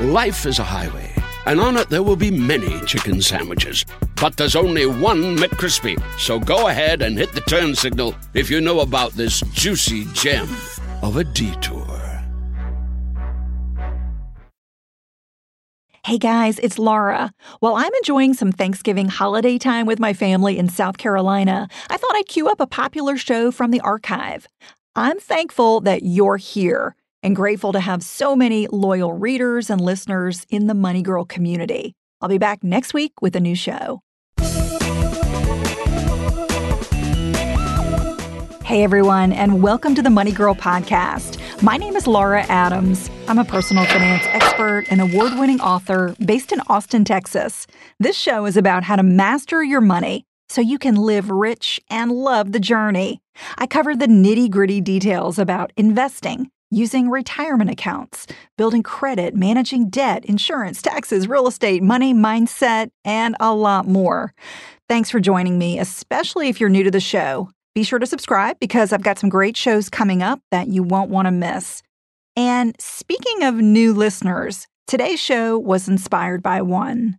Life is a highway, and on it there will be many chicken sandwiches. But there's only one McCrispy. So go ahead and hit the turn signal if you know about this juicy gem of a detour. Hey guys, it's Laura. While I'm enjoying some Thanksgiving holiday time with my family in South Carolina, I thought I'd cue up a popular show from the archive. I'm thankful that you're here and grateful to have so many loyal readers and listeners in the Money Girl community. I'll be back next week with a new show. Hey everyone, and welcome to the Money Girl podcast. My name is Laura Adams. I'm a personal finance expert and award winning author based in Austin, Texas. This show is about how to master your money so you can live rich and love the journey. I cover the nitty gritty details about investing using retirement accounts, building credit, managing debt, insurance, taxes, real estate, money, mindset, and a lot more. Thanks for joining me, especially if you're new to the show. Be sure to subscribe because I've got some great shows coming up that you won't want to miss. And speaking of new listeners, today's show was inspired by one.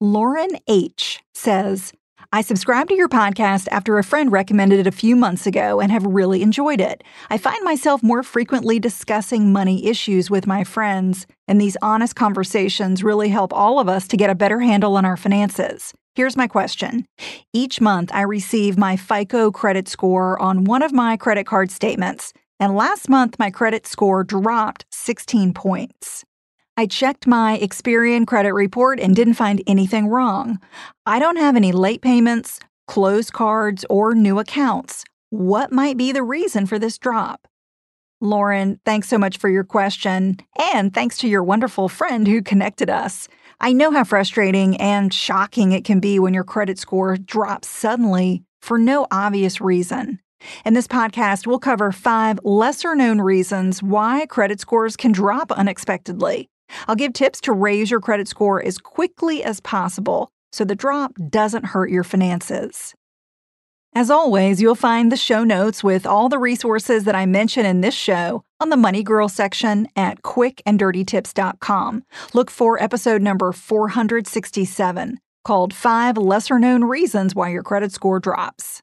Lauren H. says, I subscribed to your podcast after a friend recommended it a few months ago and have really enjoyed it. I find myself more frequently discussing money issues with my friends, and these honest conversations really help all of us to get a better handle on our finances. Here's my question. Each month, I receive my FICO credit score on one of my credit card statements, and last month, my credit score dropped 16 points. I checked my Experian credit report and didn't find anything wrong. I don't have any late payments, closed cards, or new accounts. What might be the reason for this drop? Lauren, thanks so much for your question, and thanks to your wonderful friend who connected us. I know how frustrating and shocking it can be when your credit score drops suddenly for no obvious reason. In this podcast, we'll cover five lesser known reasons why credit scores can drop unexpectedly. I'll give tips to raise your credit score as quickly as possible so the drop doesn't hurt your finances. As always, you'll find the show notes with all the resources that I mention in this show on the Money Girl section at quickanddirtytips.com. Look for episode number 467 called Five Lesser Known Reasons Why Your Credit Score Drops.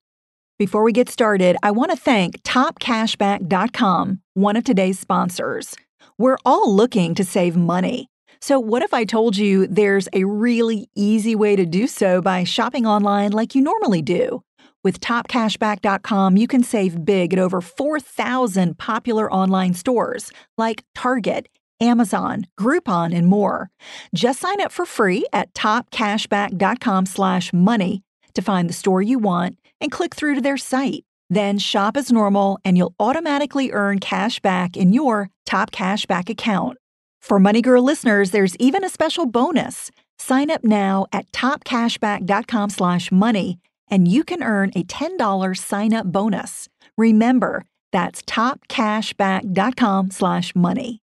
Before we get started, I want to thank TopCashback.com, one of today's sponsors. We're all looking to save money. So, what if I told you there's a really easy way to do so by shopping online like you normally do? With topcashback.com, you can save big at over 4,000 popular online stores like Target, Amazon, Groupon, and more. Just sign up for free at topcashback.com/money to find the store you want and click through to their site. Then shop as normal and you'll automatically earn cash back in your Top Cashback account. For Money Girl listeners, there's even a special bonus. Sign up now at topcashback.com/money and you can earn a $10 sign up bonus. Remember, that's topcashback.com/money.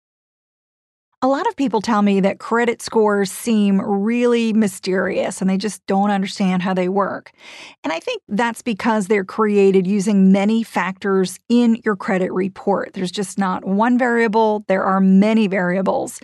A lot of people tell me that credit scores seem really mysterious and they just don't understand how they work. And I think that's because they're created using many factors in your credit report. There's just not one variable, there are many variables.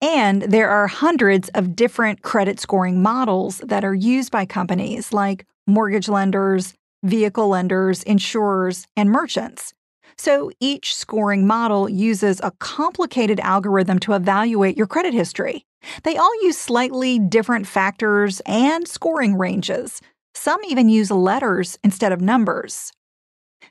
And there are hundreds of different credit scoring models that are used by companies like mortgage lenders, vehicle lenders, insurers, and merchants. So each scoring model uses a complicated algorithm to evaluate your credit history. They all use slightly different factors and scoring ranges. Some even use letters instead of numbers.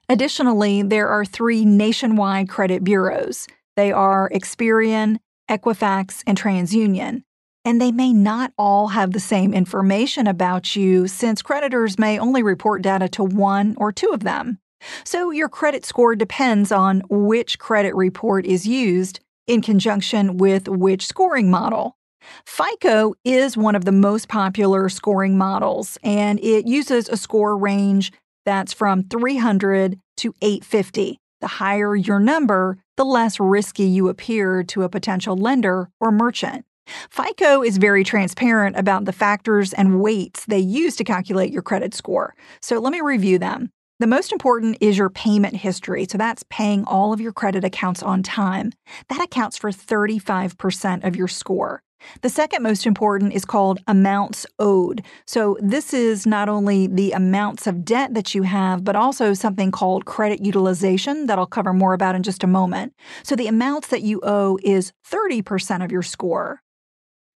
Additionally, there are three nationwide credit bureaus. They are Experian, Equifax, and TransUnion. And they may not all have the same information about you since creditors may only report data to one or two of them. So your credit score depends on which credit report is used in conjunction with which scoring model. FICO is one of the most popular scoring models, and it uses a score range that's from 300 to 850. The higher your number, the less risky you appear to a potential lender or merchant. FICO is very transparent about the factors and weights they use to calculate your credit score. So let me review them. The most important is your payment history. So that's paying all of your credit accounts on time. That accounts for 35% of your score. The second most important is called amounts owed. So, this is not only the amounts of debt that you have, but also something called credit utilization that I'll cover more about in just a moment. So, the amounts that you owe is 30% of your score.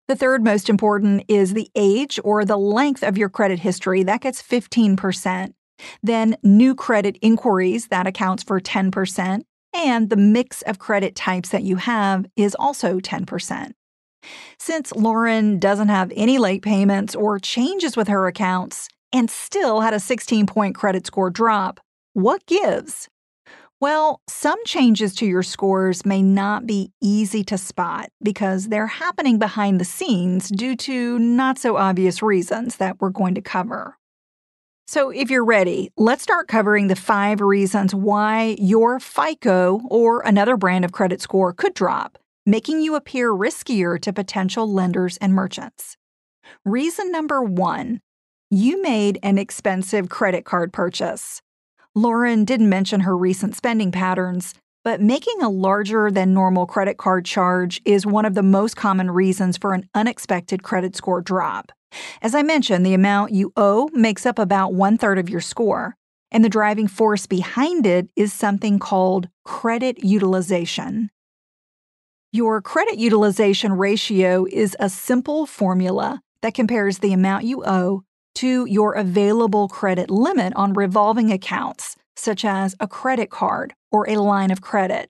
The third most important is the age or the length of your credit history. That gets 15%. Then new credit inquiries, that accounts for 10%. And the mix of credit types that you have is also 10%. Since Lauren doesn't have any late payments or changes with her accounts and still had a 16 point credit score drop, what gives? Well, some changes to your scores may not be easy to spot because they're happening behind the scenes due to not so obvious reasons that we're going to cover. So, if you're ready, let's start covering the five reasons why your FICO or another brand of credit score could drop, making you appear riskier to potential lenders and merchants. Reason number one you made an expensive credit card purchase. Lauren didn't mention her recent spending patterns, but making a larger than normal credit card charge is one of the most common reasons for an unexpected credit score drop. As I mentioned, the amount you owe makes up about one third of your score, and the driving force behind it is something called credit utilization. Your credit utilization ratio is a simple formula that compares the amount you owe to your available credit limit on revolving accounts, such as a credit card or a line of credit.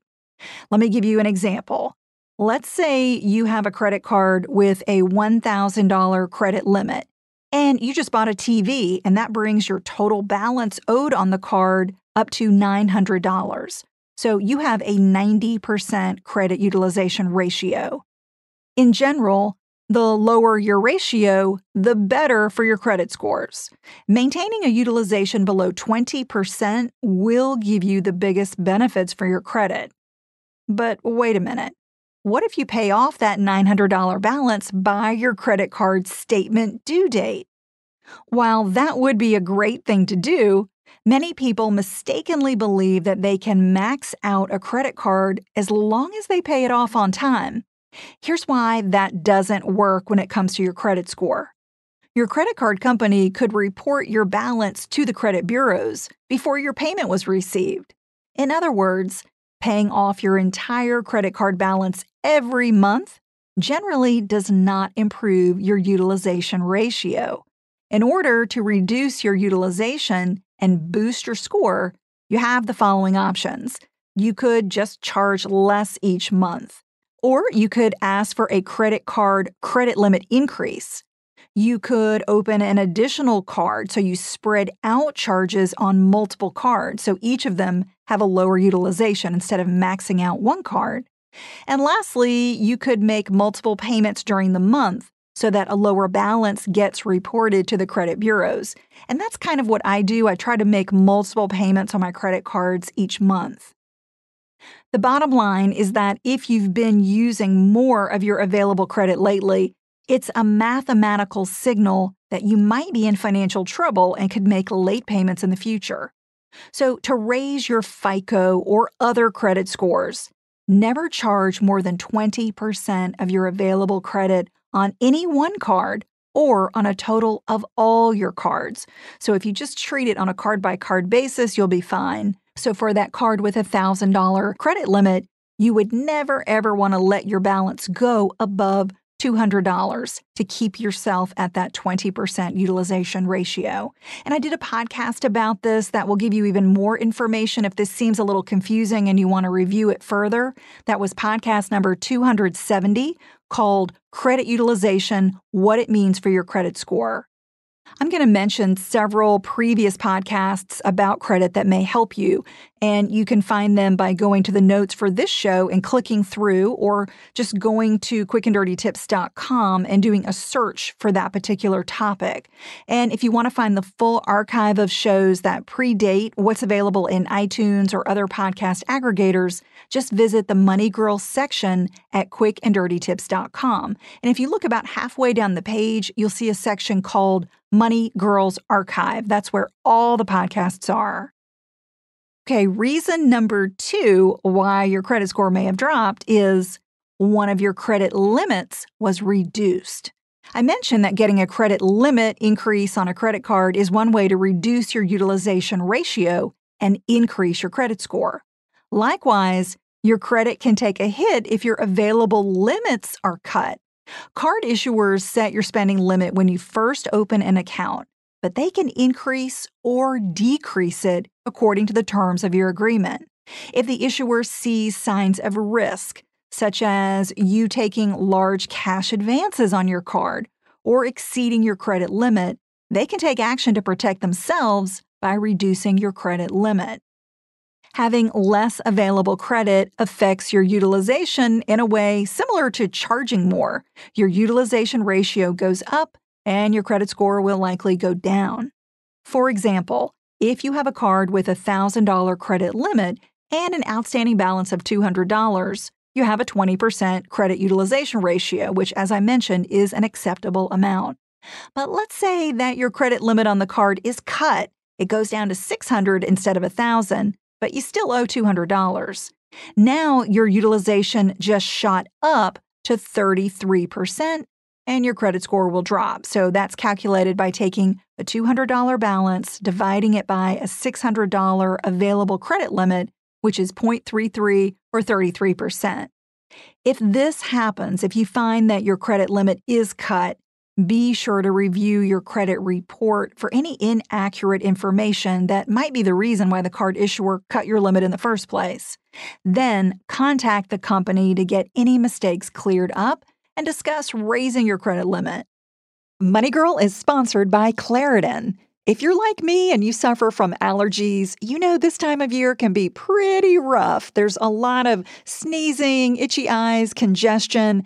Let me give you an example. Let's say you have a credit card with a $1,000 credit limit, and you just bought a TV, and that brings your total balance owed on the card up to $900. So you have a 90% credit utilization ratio. In general, the lower your ratio, the better for your credit scores. Maintaining a utilization below 20% will give you the biggest benefits for your credit. But wait a minute. What if you pay off that $900 balance by your credit card statement due date? While that would be a great thing to do, many people mistakenly believe that they can max out a credit card as long as they pay it off on time. Here's why that doesn't work when it comes to your credit score. Your credit card company could report your balance to the credit bureaus before your payment was received. In other words, paying off your entire credit card balance every month generally does not improve your utilization ratio. In order to reduce your utilization and boost your score, you have the following options. You could just charge less each month. Or you could ask for a credit card credit limit increase. You could open an additional card so you spread out charges on multiple cards so each of them have a lower utilization instead of maxing out one card. And lastly, you could make multiple payments during the month so that a lower balance gets reported to the credit bureaus. And that's kind of what I do. I try to make multiple payments on my credit cards each month. The bottom line is that if you've been using more of your available credit lately, it's a mathematical signal that you might be in financial trouble and could make late payments in the future. So, to raise your FICO or other credit scores, never charge more than 20% of your available credit on any one card or on a total of all your cards. So, if you just treat it on a card by card basis, you'll be fine. So, for that card with a $1,000 credit limit, you would never ever want to let your balance go above $200 to keep yourself at that 20% utilization ratio. And I did a podcast about this that will give you even more information if this seems a little confusing and you want to review it further. That was podcast number 270 called Credit Utilization What It Means for Your Credit Score. I'm going to mention several previous podcasts about credit that may help you, and you can find them by going to the notes for this show and clicking through, or just going to quickanddirtytips.com and doing a search for that particular topic. And if you want to find the full archive of shows that predate what's available in iTunes or other podcast aggregators, just visit the Money Girl section at quickanddirtytips.com. And if you look about halfway down the page, you'll see a section called Money Girls Archive. That's where all the podcasts are. Okay, reason number two why your credit score may have dropped is one of your credit limits was reduced. I mentioned that getting a credit limit increase on a credit card is one way to reduce your utilization ratio and increase your credit score. Likewise, your credit can take a hit if your available limits are cut. Card issuers set your spending limit when you first open an account, but they can increase or decrease it according to the terms of your agreement. If the issuer sees signs of risk, such as you taking large cash advances on your card or exceeding your credit limit, they can take action to protect themselves by reducing your credit limit. Having less available credit affects your utilization in a way similar to charging more. Your utilization ratio goes up and your credit score will likely go down. For example, if you have a card with a $1,000 credit limit and an outstanding balance of $200, you have a 20% credit utilization ratio, which, as I mentioned, is an acceptable amount. But let's say that your credit limit on the card is cut. It goes down to 600 instead of 1000 but you still owe $200. Now your utilization just shot up to 33%, and your credit score will drop. So that's calculated by taking a $200 balance, dividing it by a $600 available credit limit, which is 0.33 or 33%. If this happens, if you find that your credit limit is cut, be sure to review your credit report for any inaccurate information that might be the reason why the card issuer cut your limit in the first place. Then contact the company to get any mistakes cleared up and discuss raising your credit limit. Money Girl is sponsored by Claritin. If you're like me and you suffer from allergies, you know this time of year can be pretty rough. There's a lot of sneezing, itchy eyes, congestion,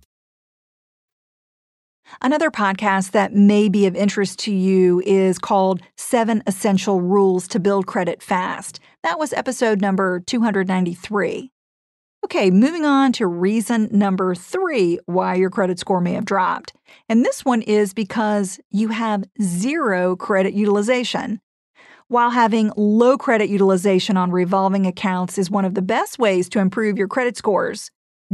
Another podcast that may be of interest to you is called Seven Essential Rules to Build Credit Fast. That was episode number 293. Okay, moving on to reason number three why your credit score may have dropped. And this one is because you have zero credit utilization. While having low credit utilization on revolving accounts is one of the best ways to improve your credit scores,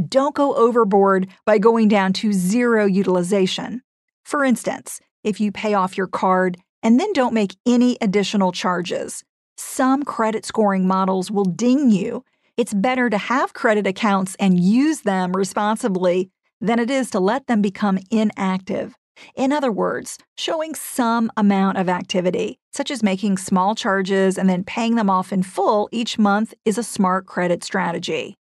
don't go overboard by going down to zero utilization. For instance, if you pay off your card and then don't make any additional charges, some credit scoring models will ding you. It's better to have credit accounts and use them responsibly than it is to let them become inactive. In other words, showing some amount of activity, such as making small charges and then paying them off in full each month, is a smart credit strategy.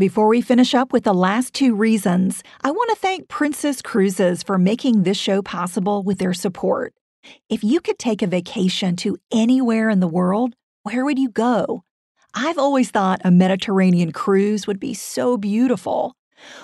Before we finish up with the last two reasons, I want to thank Princess Cruises for making this show possible with their support. If you could take a vacation to anywhere in the world, where would you go? I've always thought a Mediterranean cruise would be so beautiful.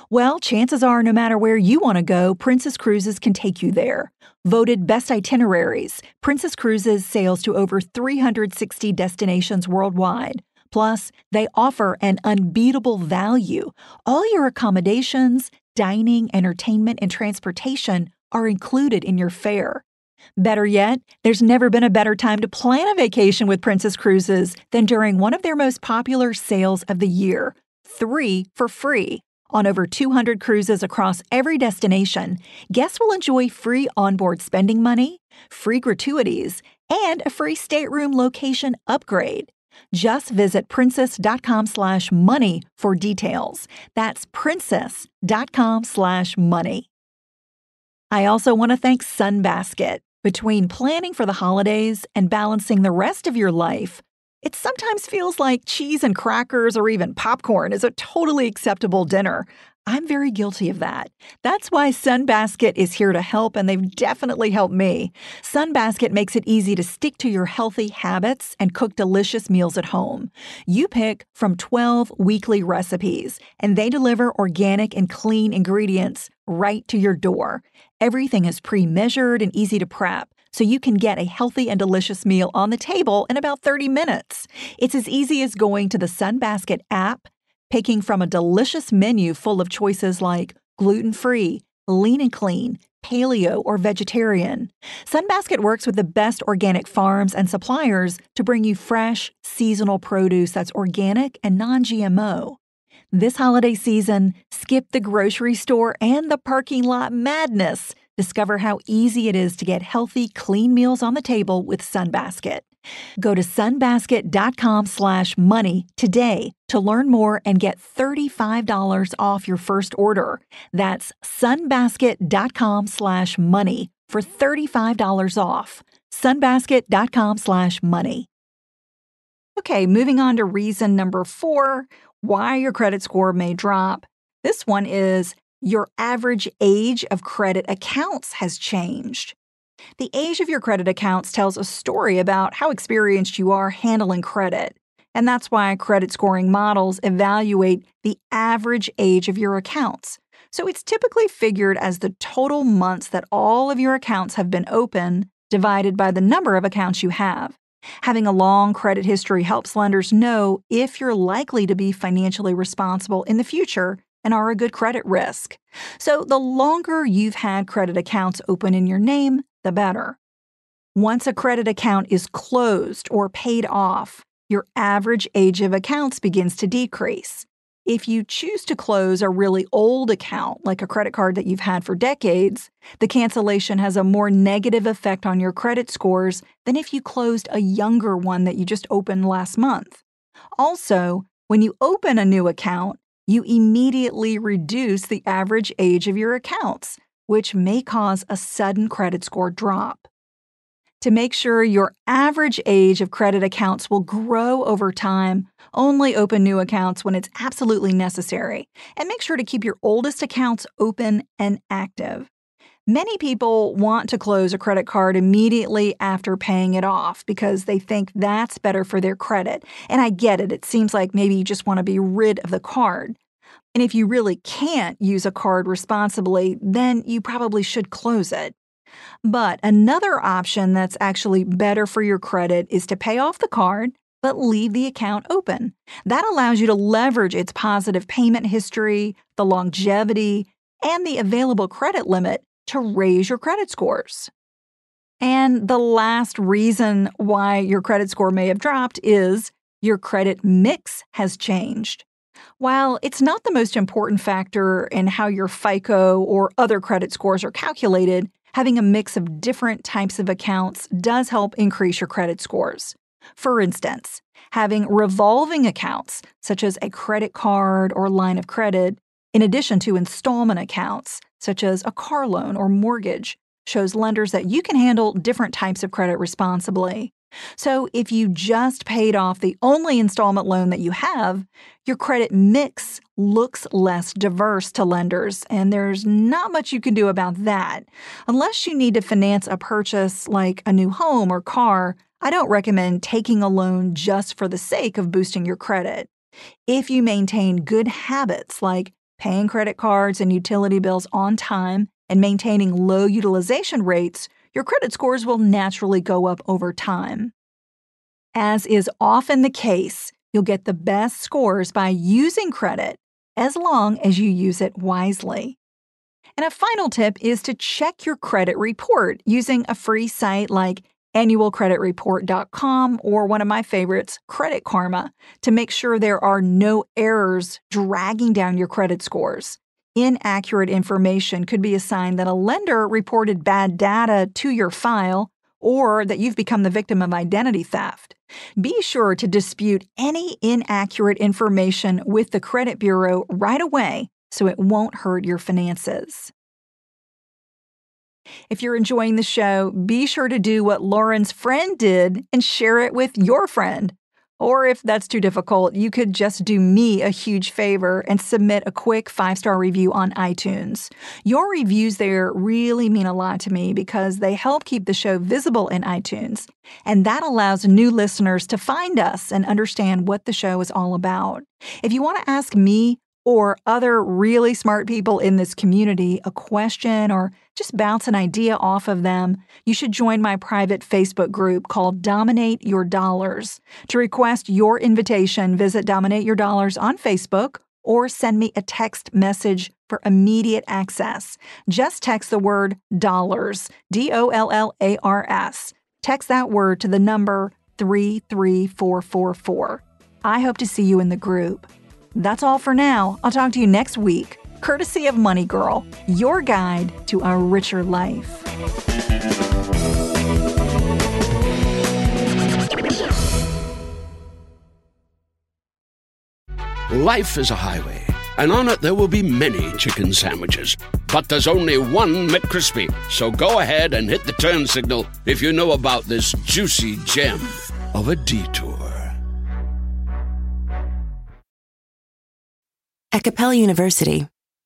Well, chances are, no matter where you want to go, Princess Cruises can take you there. Voted best itineraries, Princess Cruises sails to over 360 destinations worldwide. Plus, they offer an unbeatable value. All your accommodations, dining, entertainment, and transportation are included in your fare. Better yet, there's never been a better time to plan a vacation with Princess Cruises than during one of their most popular sales of the year three for free. On over 200 cruises across every destination, guests will enjoy free onboard spending money, free gratuities, and a free stateroom location upgrade. Just visit princess.com slash money for details. That's princess.com slash money. I also want to thank Sunbasket. Between planning for the holidays and balancing the rest of your life, it sometimes feels like cheese and crackers or even popcorn is a totally acceptable dinner. I'm very guilty of that. That's why Sunbasket is here to help, and they've definitely helped me. Sunbasket makes it easy to stick to your healthy habits and cook delicious meals at home. You pick from 12 weekly recipes, and they deliver organic and clean ingredients right to your door. Everything is pre measured and easy to prep so you can get a healthy and delicious meal on the table in about 30 minutes. It's as easy as going to the Sunbasket app, picking from a delicious menu full of choices like gluten free, lean and clean, paleo, or vegetarian. Sunbasket works with the best organic farms and suppliers to bring you fresh, seasonal produce that's organic and non GMO. This holiday season, skip the grocery store and the parking lot madness Discover how easy it is to get healthy, clean meals on the table with Sunbasket. Go to sunbasket.com slash money today to learn more and get $35 off your first order. That's sunbasket.com slash money for $35 off. sunbasket.com slash money. Okay, moving on to reason number four why your credit score may drop. This one is your average age of credit accounts has changed. The age of your credit accounts tells a story about how experienced you are handling credit. And that's why credit scoring models evaluate the average age of your accounts. So it's typically figured as the total months that all of your accounts have been open divided by the number of accounts you have. Having a long credit history helps lenders know if you're likely to be financially responsible in the future and are a good credit risk. So the longer you've had credit accounts open in your name, the better. Once a credit account is closed or paid off, your average age of accounts begins to decrease. If you choose to close a really old account, like a credit card that you've had for decades, the cancellation has a more negative effect on your credit scores than if you closed a younger one that you just opened last month. Also, when you open a new account, you immediately reduce the average age of your accounts, which may cause a sudden credit score drop. To make sure your average age of credit accounts will grow over time, only open new accounts when it's absolutely necessary, and make sure to keep your oldest accounts open and active. Many people want to close a credit card immediately after paying it off because they think that's better for their credit. And I get it, it seems like maybe you just want to be rid of the card. And if you really can't use a card responsibly, then you probably should close it. But another option that's actually better for your credit is to pay off the card but leave the account open. That allows you to leverage its positive payment history, the longevity, and the available credit limit to raise your credit scores. And the last reason why your credit score may have dropped is your credit mix has changed. While it's not the most important factor in how your FICO or other credit scores are calculated, having a mix of different types of accounts does help increase your credit scores. For instance, having revolving accounts, such as a credit card or line of credit, in addition to installment accounts, such as a car loan or mortgage, shows lenders that you can handle different types of credit responsibly. So, if you just paid off the only installment loan that you have, your credit mix looks less diverse to lenders, and there's not much you can do about that. Unless you need to finance a purchase like a new home or car, I don't recommend taking a loan just for the sake of boosting your credit. If you maintain good habits like paying credit cards and utility bills on time and maintaining low utilization rates, your credit scores will naturally go up over time. As is often the case, you'll get the best scores by using credit as long as you use it wisely. And a final tip is to check your credit report using a free site like annualcreditreport.com or one of my favorites, Credit Karma, to make sure there are no errors dragging down your credit scores inaccurate information could be a sign that a lender reported bad data to your file or that you've become the victim of identity theft. Be sure to dispute any inaccurate information with the credit bureau right away so it won't hurt your finances. If you're enjoying the show, be sure to do what Lauren's friend did and share it with your friend. Or if that's too difficult, you could just do me a huge favor and submit a quick five star review on iTunes. Your reviews there really mean a lot to me because they help keep the show visible in iTunes. And that allows new listeners to find us and understand what the show is all about. If you want to ask me or other really smart people in this community a question or just bounce an idea off of them, you should join my private Facebook group called Dominate Your Dollars. To request your invitation, visit Dominate Your Dollars on Facebook or send me a text message for immediate access. Just text the word dollars, D O L L A R S. Text that word to the number 33444. I hope to see you in the group. That's all for now. I'll talk to you next week, courtesy of Money Girl, your guide to a richer life. Life is a highway, and on it there will be many chicken sandwiches. But there's only one McCrispy. So go ahead and hit the turn signal if you know about this juicy gem of a detour. At Capella University,